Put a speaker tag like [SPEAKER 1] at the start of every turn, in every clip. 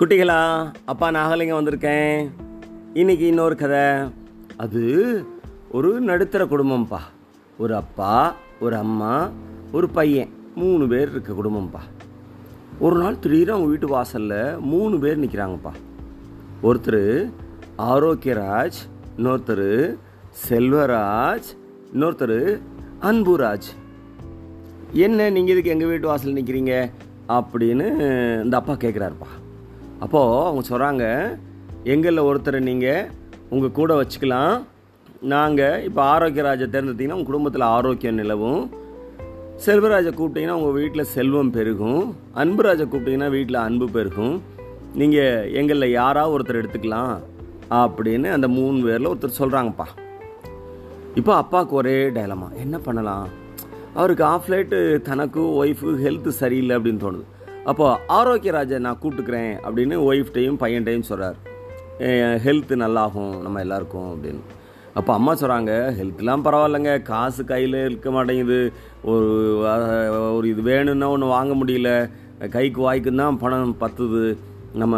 [SPEAKER 1] குட்டிகளா அப்பா நாகலிங்கம் வந்திருக்கேன். இன்னைக்கு இன்னொரு கதை. அது ஒரு நடுத்தர குடும்பம்ப்பா ஒரு அப்பா ஒரு அம்மா ஒரு பையன். மூணு பேர் இருக்க குடும்பம்ப்பா ஒரு நாள் திடீர்னு அவங்க வீட்டு வாசலில் மூணு பேர் நிற்கிறாங்கப்பா ஒருத்தர் ஆரோக்கியராஜ் இன்னொருத்தர் செல்வராஜ் இன்னொருத்தர் அன்புராஜ். என்ன நீங்கள் இதுக்கு எங்கள் வீட்டு வாசல் நிற்கிறீங்க அப்படின்னு இந்த அப்பா கேட்குறாருப்பா அப்போது அவங்க சொல்கிறாங்க எங்களில் ஒருத்தரை நீங்கள் உங்கள் கூட வச்சுக்கலாம். நாங்கள் இப்போ ஆரோக்கிய ராஜா தேர்ந்தெடுத்தீங்கன்னா உங்கள் குடும்பத்தில் ஆரோக்கியம் நிலவும். செல்வராஜை கூப்பிட்டீங்கன்னா உங்கள் வீட்டில் செல்வம் பெருகும். அன்புராஜை கூப்பிட்டீங்கன்னா வீட்டில் அன்பு பெருகும். நீங்கள் எங்களில் யாராவது ஒருத்தர் எடுத்துக்கலாம் அப்படின்னு அந்த மூணு பேரில் ஒருத்தர் சொல்கிறாங்கப்பா இப்போ அப்பாவுக்கு ஒரே டைலமா என்ன பண்ணலாம்? அவருக்கு ஆஃப் லைட்டு தனக்கு ஒய்ஃபு ஹெல்த்து சரியில்லை அப்படின்னு தோணுது. அப்போ ஆரோக்கியராஜை நான் கூப்பிட்டுக்கிறேன் அப்படின்னு ஒய்ஃப்டையும் பையன்டையும் சொல்கிறார் ஹெல்த்து நல்லாகும் நம்ம எல்லாருக்கும் அப்படின்னு. அப்போ அம்மா சொல்கிறாங்க ஹெல்த்லாம் பரவாயில்லைங்க காசு கையில் இருக்க மாட்டேங்குது. ஒரு ஒரு இது வேணும்னா ஒன்று வாங்க முடியல. கைக்கு வாய்க்குன்னு தான் பணம் பத்துது. நம்ம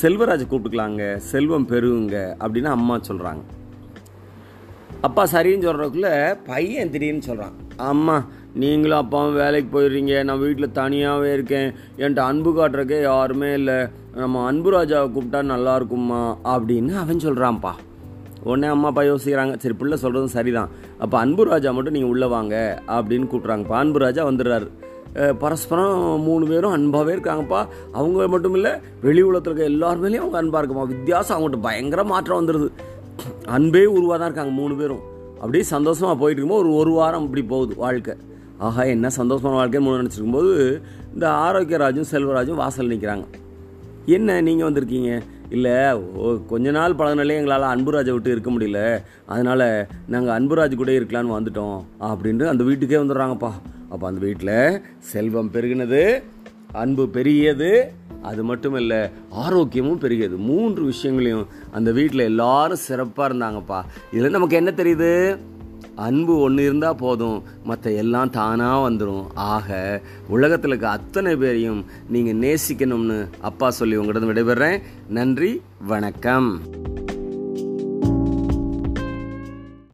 [SPEAKER 1] செல்வராஜை கூப்பிட்டுக்கலாங்க செல்வம் பெருகுங்க அப்படின்னு அம்மா சொல்கிறாங்க அப்பா சரின்னு சொல்கிறதுக்குள்ளே பையன் திடீர்னு சொல்கிறான் அம்மா நீங்களும் அப்பாவும் வேலைக்கு போயிடுறீங்க. நான் வீட்டில் தனியாகவே இருக்கேன். என்கிட்ட அன்பு காட்டுறக்கே யாருமே இல்லை. நம்ம அன்பு ராஜாவை கூப்பிட்டா நல்லாயிருக்குமா அப்படின்னு அவன் சொல்கிறான்ப்பா உடனே அம்மா அப்பா யோசிக்கிறாங்க. சரி பிள்ளை சொல்கிறதும் சரிதான். அப்போ அன்பு ராஜா மட்டும் நீங்கள் உள்ளே வாங்க அப்படின்னு கூப்பிட்றாங்கப்பா. அன்பு ராஜா வந்துடுறாரு. பரஸ்பரம் மூணு பேரும் அன்பாகவே இருக்காங்கப்பா. அவங்க மட்டும் இல்லை வெளி உலகத்தில் இருக்க எல்லார் மேலேயும் அவங்க அன்பாக இருக்குமா? வித்தியாசம் அவங்கள்ட்ட பயங்கர மாற்றம் வந்துடுது அன்பே உருவாக தான் இருக்காங்க மூணு பேரும். அப்படியே சந்தோஷமாக போயிட்டு இருக்கும்போது ஒரு ஒரு வாரம் இப்படி போகுது வாழ்க்கை. ஆஹா என்ன சந்தோஷமான வாழ்க்கைன்னு மூணு நினச்சிருக்கும் போது இந்த ஆரோக்கியராஜும் செல்வராஜும் வாசல் நிற்கிறாங்க என்ன நீங்கள் வந்திருக்கீங்க? இல்லை ஓ கொஞ்ச நாள் பழகினாலே எங்களால் அன்புராஜை விட்டு இருக்க முடியல. அதனால் நாங்கள் அன்புராஜ் கூட இருக்கலான்னு வந்துட்டோம் அப்படின்ட்டு அந்த வீட்டுக்கே வந்துடுறாங்கப்பா. அப்போ அந்த வீட்டில் செல்வம் பெருகினது அன்பு பெருகியது. அது மட்டும் இல்லை ஆரோக்கியமும் பெருகியது. மூன்று விஷயங்களையும் அந்த வீட்டில் எல்லாரும் சிறப்பாக இருந்தாங்கப்பா. இதில் நமக்கு என்ன தெரியுது? அன்பு ஒன்று இருந்தால் போதும். மற்ற எல்லாம் தானாக வந்துடும் ஆக உலகத்தில் இருக்க அத்தனை பேரையும் நீங்கள் நேசிக்கணும்னு அப்பா சொல்லி உங்களிடம் விடைபெறேன். நன்றி வணக்கம்.